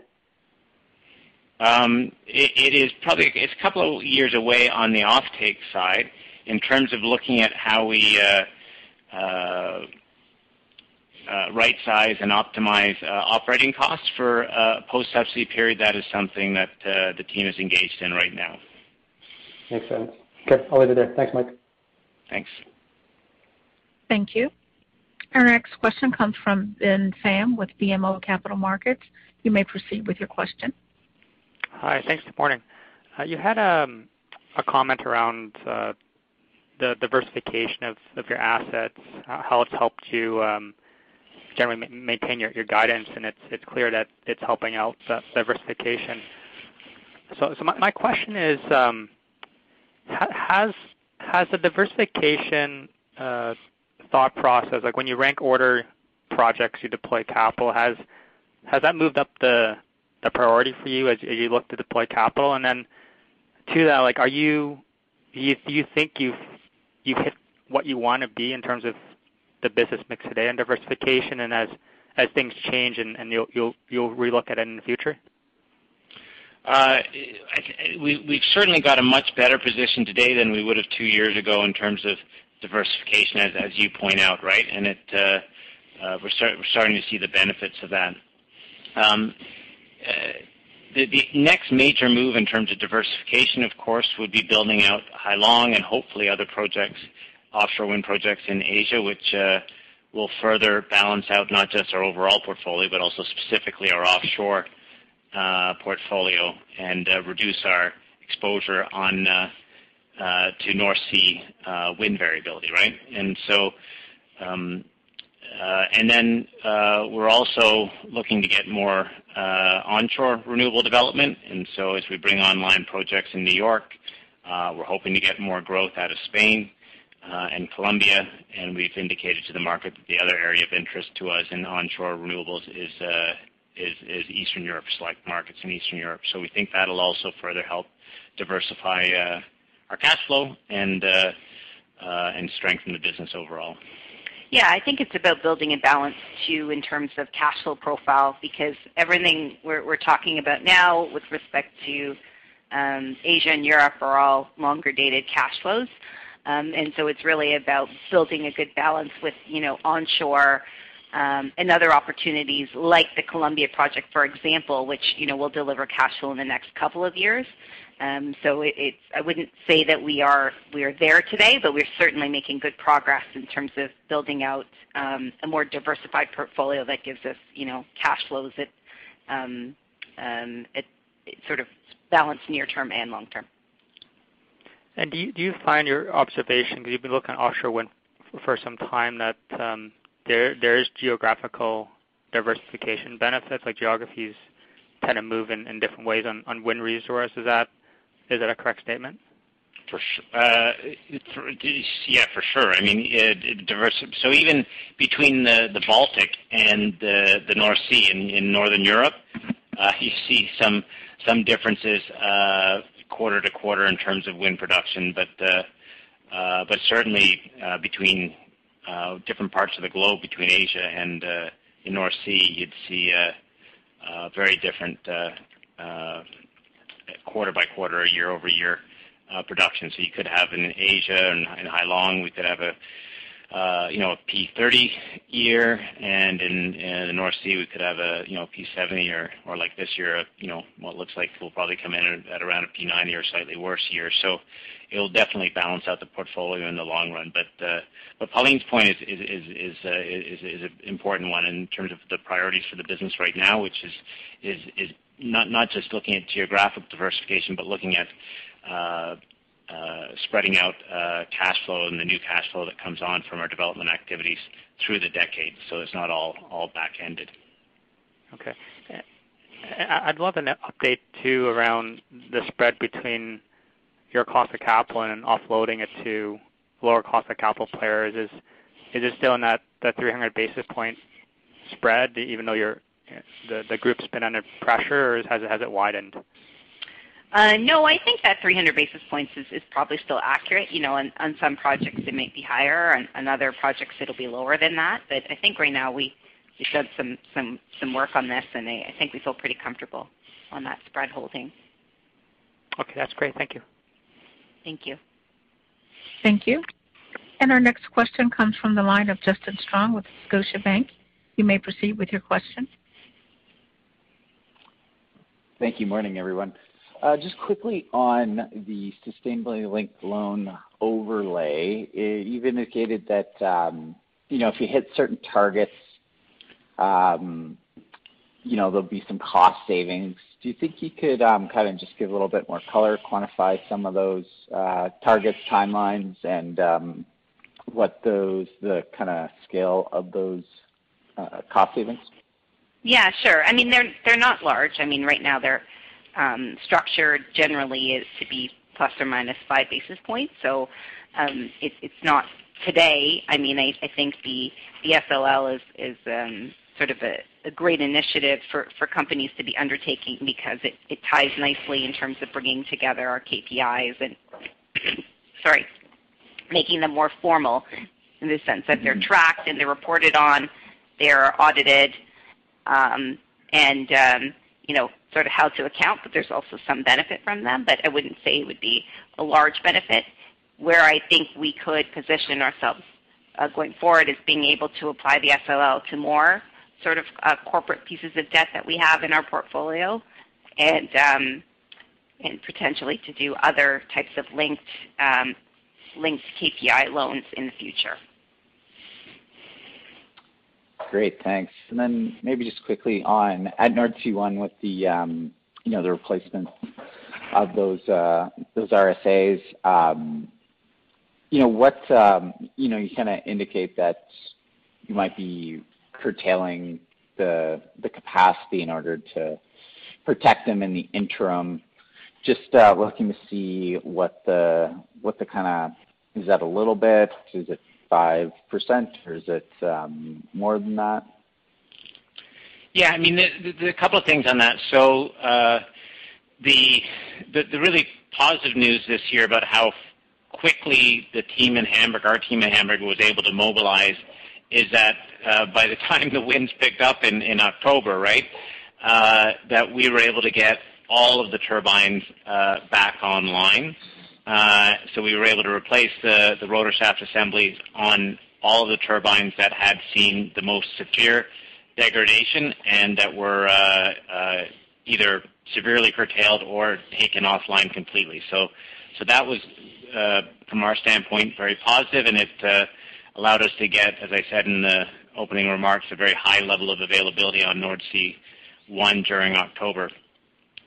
Um, it's probably it's a couple of years away on the offtake side. In terms of looking at how we uh, uh, uh, right-size and optimize operating costs for a post-subsidy period, that is something that the team is engaged in right now. Makes sense. Okay. I'll leave it there. Thanks, Mike. Thanks. Thank you. Our next question comes from Ben Pham with BMO Capital Markets. You may proceed with your question. Hi. Thanks. Good morning. Uh, you had um, a comment around uh, the diversification of your assets, uh, how it's helped you um, generally maintain your guidance, and it's clear that it's helping out that diversification. So so my question is, um, has the diversification uh, thought process, like when you rank order projects, you deploy capital, has has that moved up the the priority for you as you look to deploy capital? And then to that, like, are you do you think you've hit what you want to be in terms of the business mix today and diversification, and as things change and and you'll re-look at it in the future? Uh, we've certainly got a much better position today than we would have two years ago in terms of diversification, as you point out, right? And uh, uh, we're starting to see the benefits of that. Um, the next major move in terms of diversification, of course, would be building out Hai Long and hopefully other projects, offshore wind projects in Asia, which will further balance out not just our overall portfolio, but also specifically our offshore Uh, portfolio and uh, reduce our exposure uh, to North Sea wind variability, right? And so, um, and then we're also looking to get more onshore renewable development. And so as we bring online projects in New York, we're hoping to get more growth out of Spain and Colombia. And we've indicated to the market that the other area of interest to us in onshore renewables is Eastern Europe, select markets in Eastern Europe. So we think that'll also further help diversify uh, our cash flow uh, uh, and strengthen the business overall. Yeah, I think it's about building a balance too in terms of cash flow profile, because everything we're talking about now with respect to um, Asia and Europe are all longer-dated cash flows. Um, and so it's really about building a good balance with you know, onshore Um, and other opportunities like the Colombia project, for example, which you know will deliver cash flow in the next couple of years. Um, so I wouldn't say that we are we are there today, but we're certainly making good progress in terms of building out um, a more diversified portfolio that gives us you know cash flows that sort of balance near term and long term. And do you find your observation, because you've been looking at offshore wind for some time, that there is geographical diversification benefits, like geographies tend to move in different ways on wind resource? Is that a correct statement? For sure. Uh, yeah, for sure. I mean uh so even between the Baltic and the North Sea in Northern Europe, uh, you see some differences uh, quarter to quarter in terms of wind production. But certainly between Uh, different parts of the globe, between Asia and uh, the North Sea, you'd see a very different quarter by quarter, year-over-year production. So you could have in Asia and Hai Long, we could have uh, know, a P30 year, and in, the North Sea we could have a you know P70 or or like this year, you know, what looks like we'll probably come in at around a P90 or slightly worse year. So it'll definitely balance out the portfolio in the long run. But uh, but Pauline's point uh, is an important one in terms of the priorities for the business right now, which is not not just looking at geographic diversification, but looking at uh, uh, spreading out uh, cash flow and the new cash flow that comes on from our development activities through the decade, so it's not all all back-ended. Okay. I'd love an update too around the spread between your cost of capital and offloading it to lower cost of capital players. Is is it still in that that 300 basis point spread, even though the the group's been under pressure, or has it widened? Uh, no, I think that 300 basis points is, is probably still accurate. You know, on, on some projects it might be higher, on, on other projects it'll be lower than that. But I think right now we we've done some some some work on this, and I, I think we feel pretty comfortable on that spread holding. Okay, that's great. Thank you. Thank you. Thank you. And our next question comes from the line of Justin Strong with Scotiabank. You may proceed with your question. Thank you. Morning, everyone. Uh, just quickly on the sustainability-linked loan overlay, you've indicated that, um, if you hit certain targets, um, there'll be some cost savings. Do you think you could um, kind of just give a little bit more color, quantify some of those uh, targets, timelines, and what those, the kind of scale of those uh, cost savings? Yeah, sure. I mean, they're they're not large. I mean, right now they're um, structured generally is to be plus or minus five basis points. So um, it, it's not today. I mean, I, I think the the SLL is is um, sort of a, a great initiative for, for companies to be undertaking because it, it ties nicely in terms of bringing together our KPIs and sorry, making them more formal in the sense that they're mm-hmm. tracked and they're reported on, they're audited, um, and um, you know sort of how to account, but there's also some benefit from them, but I wouldn't say it would be a large benefit. Where I think we could position ourselves uh, going forward is being able to apply the SLL to more sort of uh, corporate pieces of debt that we have in our portfolio, and um, and potentially to do other types of linked um, linked KPI loans in the future. Great, thanks. And then maybe just quickly on at Nordsee One with the, um, you know, the replacement of those uh, those RSAs. Um, you know, what, um, you know, you kind of indicate that you might be curtailing the the capacity in order to protect them in the interim. Just uh, looking to see what the what the kind of is that a little bit? Is it 5%, or is it um, more than that? Yeah, I mean, a couple of things on that. So uh, the, really positive news this year about how quickly the team in Hamburg, our team in Hamburg, was able to mobilize is that uh, by the time the winds picked up in, October, right, uh, that we were able to get all of the turbines back online. Uh, so we were able to replace the, rotor shaft assemblies on all of the turbines that had seen the most severe degradation and that were uh, uh, either severely curtailed or taken offline completely. So, so that was, from our standpoint, very positive, and it allowed us to get, as I said in the opening remarks, a very high level of availability on Nordsee 1 during October.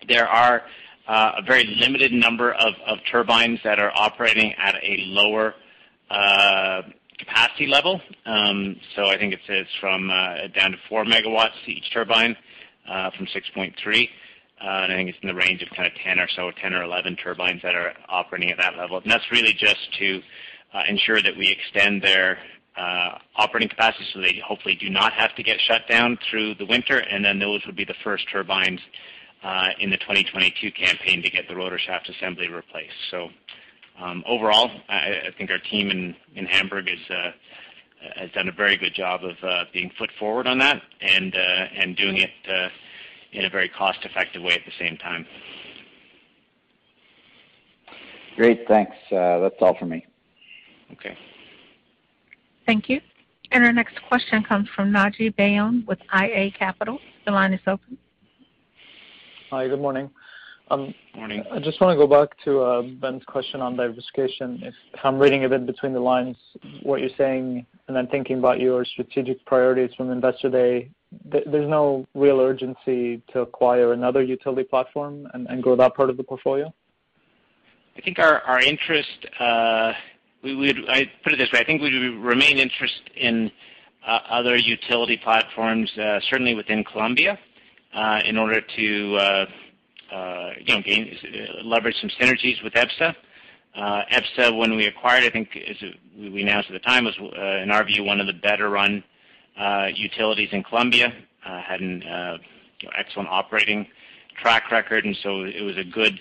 There are a very limited number of, turbines that are operating at a lower uh, capacity level. Um, so I think it says from uh, down to 4 megawatts each turbine uh, from 6.3. Uh, and I think it's in the range of kind of 10 or so, 10 or 11 turbines that are operating at that level. And that's really just to uh, ensure that we extend their uh, operating capacity so they hopefully do not have to get shut down through the winter. And then those would be the first turbines uh, in the 2022 campaign to get the rotor shaft assembly replaced. So um, overall, I, I, think our team in, in Hamburg is, uh, has done a very good job of uh, being foot forward on that and, uh, and doing it uh, in a very cost-effective way at the same time. Great, thanks. Uh, that's all for me. Okay. Thank you. And our next question comes from Naji Baydoun with iA Capital. The line is open. Hi, good morning. Um, morning. I just want to go back to uh, Ben's question on diversification. If I'm reading a bit between the lines, what you're saying, and then thinking about your strategic priorities from Investor Day, there's no real urgency to acquire another utility platform and grow that part of the portfolio? I think our interest, uh, I'd I put it this way, I think we remain interested in uh, other utility platforms, certainly within Colombia, Uh, in order to uh, uh, leverage some synergies with EBSA. EBSA, when we acquired, I think we announced at the time, was, in our view, one of the better-run utilities in Colombia, had an excellent operating track record, and so it was a good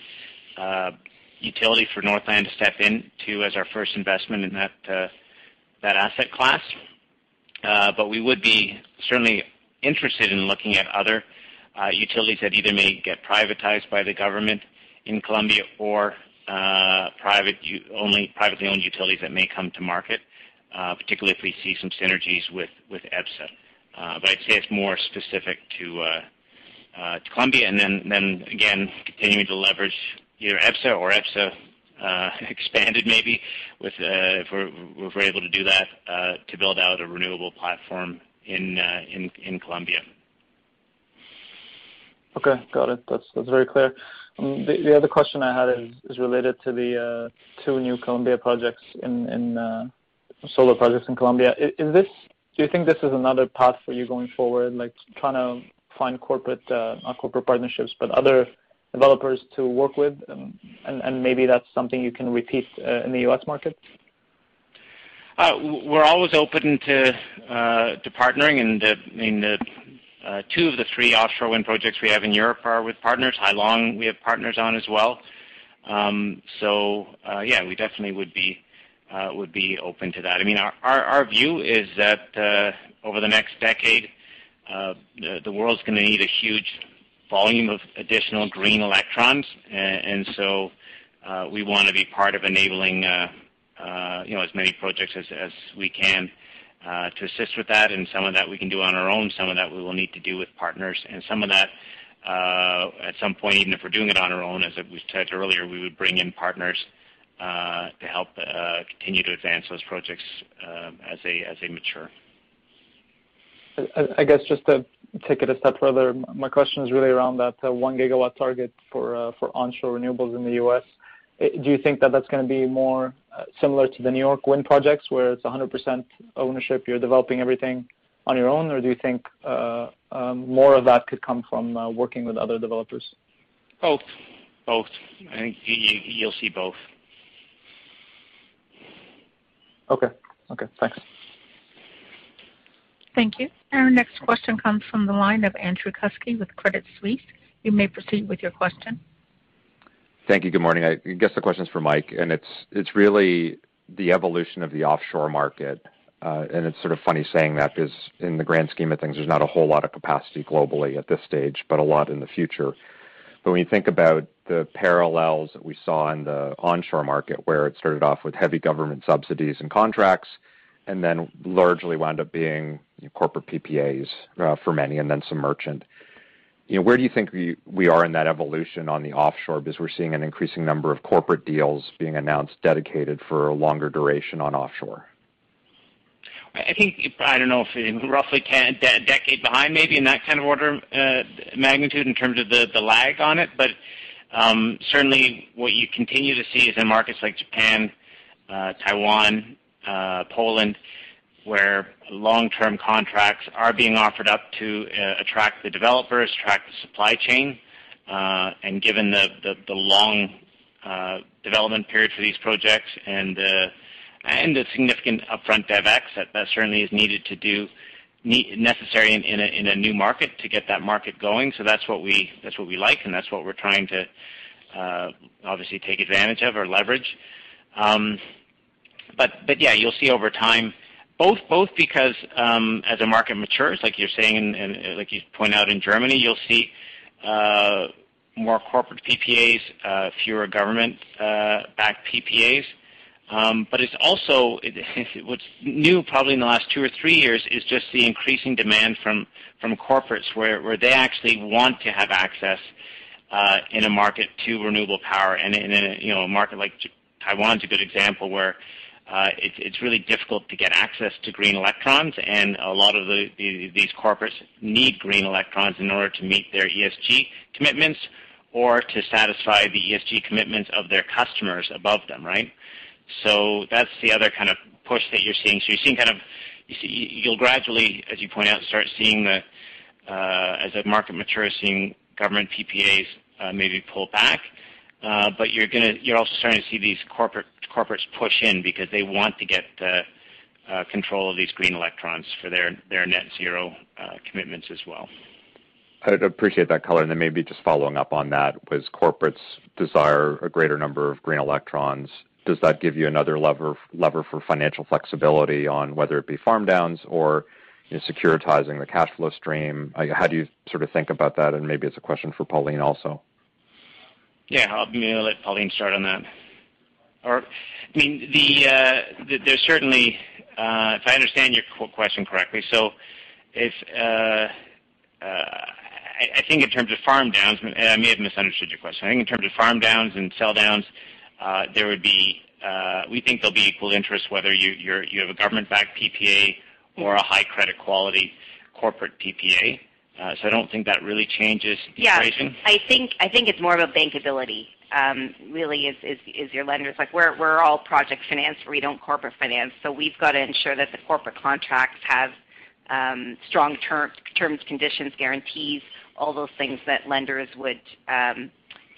utility for Northland to step into as our first investment in that asset class. Uh but we would be certainly interested in looking at other Uh, utilities that either may get privatized by the government in Colombia or uh, private, only privately owned utilities that may come to market, uh, particularly if we see some synergies with with EBSA. Uh, but I'd say it's more specific to Colombia, and then again, continuing to leverage either EBSA or EBSA expanded maybe, if we're able to do that, to build out a renewable platform in in in Colombia. Okay, got it. That's very clear. Um, the other question I had is related to the uh, two new Colombia projects, in uh solar projects in Colombia. Do you think this is another path for you going forward, like trying to find corporate, uh, not corporate partnerships, but other developers to work with, um, and maybe that's something you can repeat uh, in the U.S. market? We're always open to partnering. Uh, two of the three offshore wind projects we have in Europe are with partners. Hai Long, we have partners on as well. Um, so, uh, yeah, we definitely uh, would be open to that. I mean our our view is that over the next decade, the world's going to need a huge volume of additional green electrons. Uh and so uh we want to be part of enabling as many projects as we can Uh, to assist with that. And some of that we can do on our own, some of that we will need to do with partners. And some of that, uh, at some point, even if we're doing it on our own, as we said earlier, we would bring in partners uh, to help continue to advance those projects as they mature. I guess just to take it a step further, my question is really around that 1 GW target for onshore renewables in the U.S. Do you think that that's going to be more similar to the New York wind projects, where it's 100% ownership, you're developing everything on your own? Or do you think uh, um, more of that could come from uh, working with other developers? Both. Both. I think you'll see both. Okay. Okay. Thanks. Thank you. Our next question comes from the line of Andrew Kuske with Credit Suisse. You may proceed with your question. Thank you. Good morning. I guess the question's for Mike, and it's really the evolution of the offshore market. Uh, and It's sort of funny saying that because in the grand scheme of things, there's not a whole lot of capacity globally at this stage, but a lot in the future. But When you think about the parallels that we saw in the onshore market, where it started off with heavy government subsidies and contracts, and then largely wound up being corporate PPAs for many, and then some merchant. Where do you think we are in that evolution on the offshore? Because we're seeing an increasing number of corporate deals being announced dedicated for a longer duration on offshore. I think, I don't know if roughly a decade behind, maybe in that kind of order of uh, magnitude in terms of the lag on it. But um, certainly what you continue to see is in markets like Japan, uh, Taiwan, uh, Poland, where long-term contracts are being offered up to attract the developers, attract the supply chain. Uh and given the long development period for these projects and the significant upfront DevEx, that certainly is needed to do ne necessary in a new market to get that market going. So that's what we that's what we like, and that's what we're trying to obviously take advantage of or leverage. Um but but yeah, you'll see over time, both because as the market matures, like you're saying, and like you point out in Germany, you'll see more corporate PPAs, fewer government-backed PPAs. Um, but it's also what's new probably in the last two or three years is just the increasing demand from from corporates where, they actually want to have access uh, in a market to renewable power, and in a you know a market like Taiwan's a good example where uh, it's really difficult to get access to green electrons, and a lot of the, the, these corporates need green electrons in order to meet their ESG commitments or to satisfy the ESG commitments of their customers above them, right? So that's the other kind of push that you're seeing. So you're seeing kind of, you see, you'll gradually, as you point out, start seeing the, uh, as the market matures, seeing government PPAs uh, maybe pull back. Uh, but you're also starting to see these corporate corporates push in because they want to get uh, control of these green electrons for their net zero uh, commitments as well. I'd appreciate that color. And then maybe just following up on that, was corporates desire a greater number of green electrons. Does that give you another lever for financial flexibility on whether it be farm downs or securitizing the cash flow stream? How do you sort of think about that? And maybe it's a question for Pauline also. Yeah, I'll, I'll let Pauline start on that. Or, I mean, the, uh, the there's certainly, uh, if I understand your question correctly, so if uh, I, think in terms of farm downs, I may have misunderstood your question. I think in terms of farm downs and sell downs, uh, there would be, uh, we think there'll be equal interest whether you you have a government-backed PPA or a high credit quality corporate PPA. Uh, so I don't think that really changes the yeah, equation. I think I think it's more of a bankability. Um, really, is, is is your lenders like we're we're all project finance, we don't corporate finance. So we've got to ensure that the corporate contracts have um, strong term, terms, conditions, guarantees, all those things that lenders would um,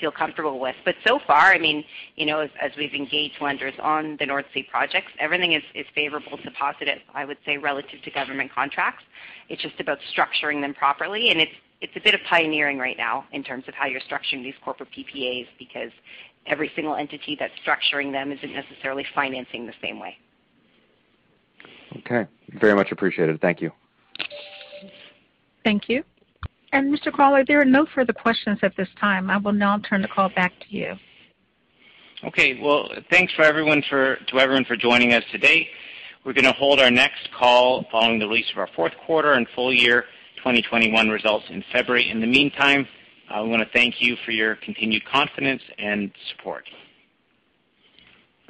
feel comfortable with. But so far, I mean, you know, as, as, we've engaged lenders on the North Sea projects, everything is, is favorable to positive, I would say, relative to government contracts. It's just about structuring them properly, and it's it's a bit of pioneering right now in terms of how you're structuring these corporate PPAs because every single entity that's structuring them isn't necessarily financing the same way. Okay, very much appreciated. Thank you. Thank you. And Mr. Crawley, there are no further questions at this time. I will now turn the call back to you. Okay. Well, thanks for everyone for to everyone for joining us today. We're going to hold our next call following the release of our fourth quarter and full year 2021 results in February. In the meantime, we want to thank you for your continued confidence and support.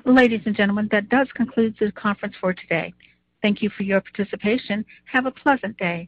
Ladies and gentlemen, that does conclude the conference for today. Thank you for your participation. Have a pleasant day.